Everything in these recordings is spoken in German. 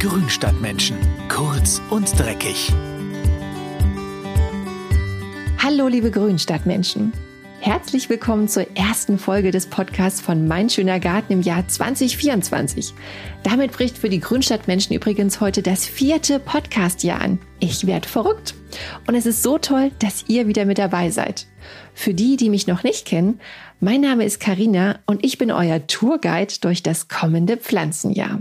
Grünstadtmenschen. Kurz und dreckig. Hallo, liebe Grünstadtmenschen. Herzlich willkommen zur ersten Folge des Podcasts von Mein schöner Garten im Jahr 2024. Damit bricht für die Grünstadtmenschen übrigens heute das vierte Podcastjahr an. Ich werde verrückt. Und es ist so toll, dass ihr wieder mit dabei seid. Für die, die mich noch nicht kennen, mein Name ist Karina und ich bin euer Tourguide durch das kommende Pflanzenjahr.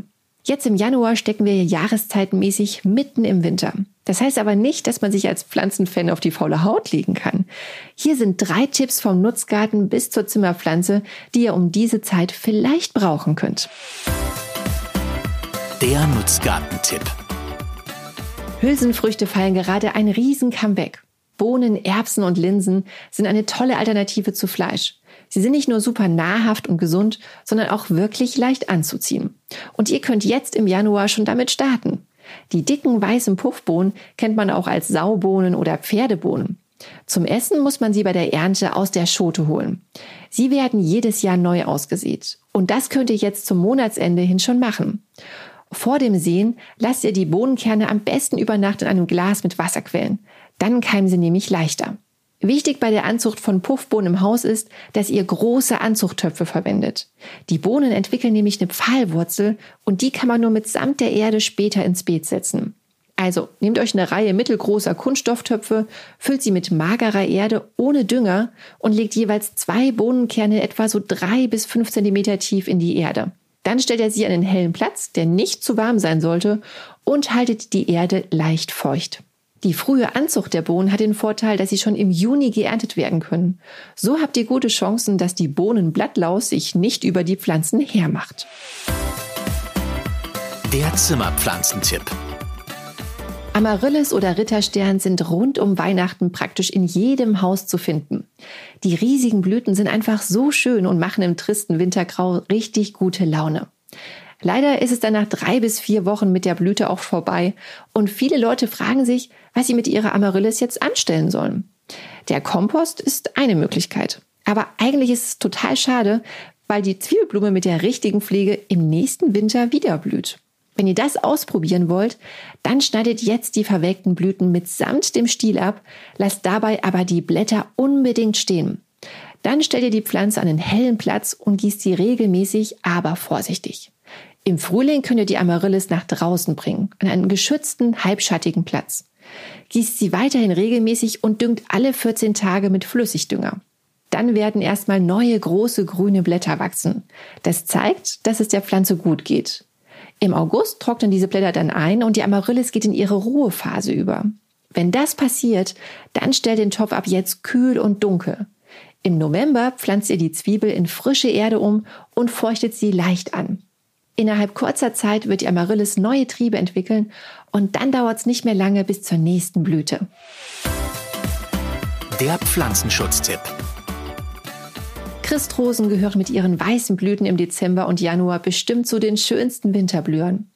Jetzt im Januar stecken wir jahreszeitenmäßig mitten im Winter. Das heißt aber nicht, dass man sich als Pflanzenfan auf die faule Haut legen kann. Hier sind drei Tipps vom Nutzgarten bis zur Zimmerpflanze, die ihr um diese Zeit vielleicht brauchen könnt. Der Nutzgartentipp. Hülsenfrüchte feiern gerade ein riesen Comeback. Bohnen, Erbsen und Linsen sind eine tolle Alternative zu Fleisch. Sie sind nicht nur super nahrhaft und gesund, sondern auch wirklich leicht anzuziehen. Und ihr könnt jetzt im Januar schon damit starten. Die dicken weißen Puffbohnen kennt man auch als Saubohnen oder Pferdebohnen. Zum Essen muss man sie bei der Ernte aus der Schote holen. Sie werden jedes Jahr neu ausgesät. Und das könnt ihr jetzt zum Monatsende hin schon machen. Vor dem Sehen lasst ihr die Bohnenkerne am besten über Nacht in einem Glas mit Wasser quellen. Dann keimen sie nämlich leichter. Wichtig bei der Anzucht von Puffbohnen im Haus ist, dass ihr große Anzuchttöpfe verwendet. Die Bohnen entwickeln nämlich eine Pfahlwurzel und die kann man nur mitsamt der Erde später ins Beet setzen. Also nehmt euch eine Reihe mittelgroßer Kunststofftöpfe, füllt sie mit magerer Erde ohne Dünger und legt jeweils zwei Bohnenkerne etwa so drei bis fünf Zentimeter tief in die Erde. Dann stellt er sie an einen hellen Platz, der nicht zu warm sein sollte, und haltet die Erde leicht feucht. Die frühe Anzucht der Bohnen hat den Vorteil, dass sie schon im Juni geerntet werden können. So habt ihr gute Chancen, dass die Bohnenblattlaus sich nicht über die Pflanzen hermacht. Der Zimmerpflanzentipp. Amaryllis oder Ritterstern sind rund um Weihnachten praktisch in jedem Haus zu finden. Die riesigen Blüten sind einfach so schön und machen im tristen Wintergrau richtig gute Laune. Leider ist es dann nach drei bis vier Wochen mit der Blüte auch vorbei und viele Leute fragen sich, was sie mit ihrer Amaryllis jetzt anstellen sollen. Der Kompost ist eine Möglichkeit. Aber eigentlich ist es total schade, weil die Zwiebelblume mit der richtigen Pflege im nächsten Winter wieder blüht. Wenn ihr das ausprobieren wollt, dann schneidet jetzt die verwelkten Blüten mitsamt dem Stiel ab, lasst dabei aber die Blätter unbedingt stehen. Dann stellt ihr die Pflanze an einen hellen Platz und gießt sie regelmäßig, aber vorsichtig. Im Frühling könnt ihr die Amaryllis nach draußen bringen, an einen geschützten, halbschattigen Platz. Gießt sie weiterhin regelmäßig und düngt alle 14 Tage mit Flüssigdünger. Dann werden erstmal neue große grüne Blätter wachsen. Das zeigt, dass es der Pflanze gut geht. Im August trocknen diese Blätter dann ein und die Amaryllis geht in ihre Ruhephase über. Wenn das passiert, dann stellt den Topf ab jetzt kühl und dunkel. Im November pflanzt ihr die Zwiebel in frische Erde um und feuchtet sie leicht an. Innerhalb kurzer Zeit wird die Amaryllis neue Triebe entwickeln und dann dauert es nicht mehr lange bis zur nächsten Blüte. Der Pflanzenschutztipp. Christrosen gehören mit ihren weißen Blüten im Dezember und Januar bestimmt zu den schönsten Winterblühern.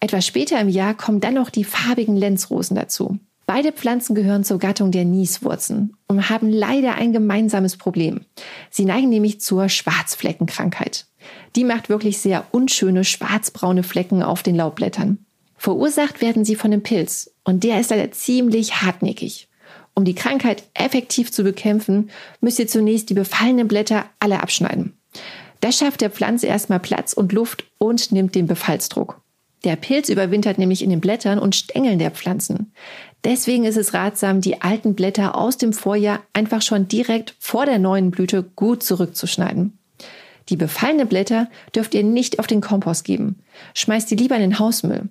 Etwas später im Jahr kommen dann noch die farbigen Lenzrosen dazu. Beide Pflanzen gehören zur Gattung der Nieswurzen und haben leider ein gemeinsames Problem. Sie neigen nämlich zur Schwarzfleckenkrankheit. Die macht wirklich sehr unschöne schwarzbraune Flecken auf den Laubblättern. Verursacht werden sie von dem Pilz und der ist leider ziemlich hartnäckig. Um die Krankheit effektiv zu bekämpfen, müsst ihr zunächst die befallenen Blätter alle abschneiden. Das schafft der Pflanze erstmal Platz und Luft und nimmt den Befallsdruck. Der Pilz überwintert nämlich in den Blättern und Stängeln der Pflanzen. Deswegen ist es ratsam, die alten Blätter aus dem Vorjahr einfach schon direkt vor der neuen Blüte gut zurückzuschneiden. Die befallenen Blätter dürft ihr nicht auf den Kompost geben. Schmeißt die lieber in den Hausmüll.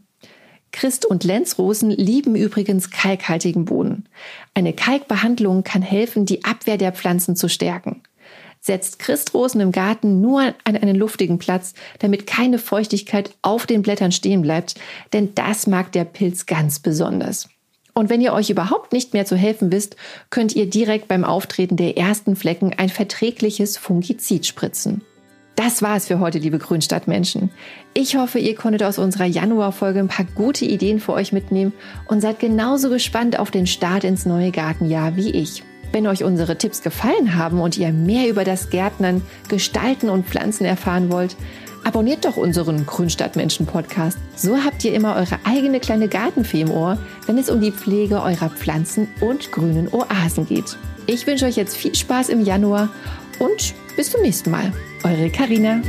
Christ- und Lenzrosen lieben übrigens kalkhaltigen Boden. Eine Kalkbehandlung kann helfen, die Abwehr der Pflanzen zu stärken. Setzt Christrosen im Garten nur an einen luftigen Platz, damit keine Feuchtigkeit auf den Blättern stehen bleibt, denn das mag der Pilz ganz besonders. Und wenn ihr euch überhaupt nicht mehr zu helfen wisst, könnt ihr direkt beim Auftreten der ersten Flecken ein verträgliches Fungizid spritzen. Das war es für heute, liebe Grünstadtmenschen. Ich hoffe, ihr konntet aus unserer Januarfolge ein paar gute Ideen für euch mitnehmen und seid genauso gespannt auf den Start ins neue Gartenjahr wie ich. Wenn euch unsere Tipps gefallen haben und ihr mehr über das Gärtnern, Gestalten und Pflanzen erfahren wollt, Abonniert doch unseren Grünstadtmenschen-Podcast. So habt ihr immer eure eigene kleine Gartenfee im Ohr, wenn es um die Pflege eurer Pflanzen und grünen Oasen geht. Ich wünsche euch jetzt viel Spaß im Januar und bis zum nächsten Mal. Eure Karina.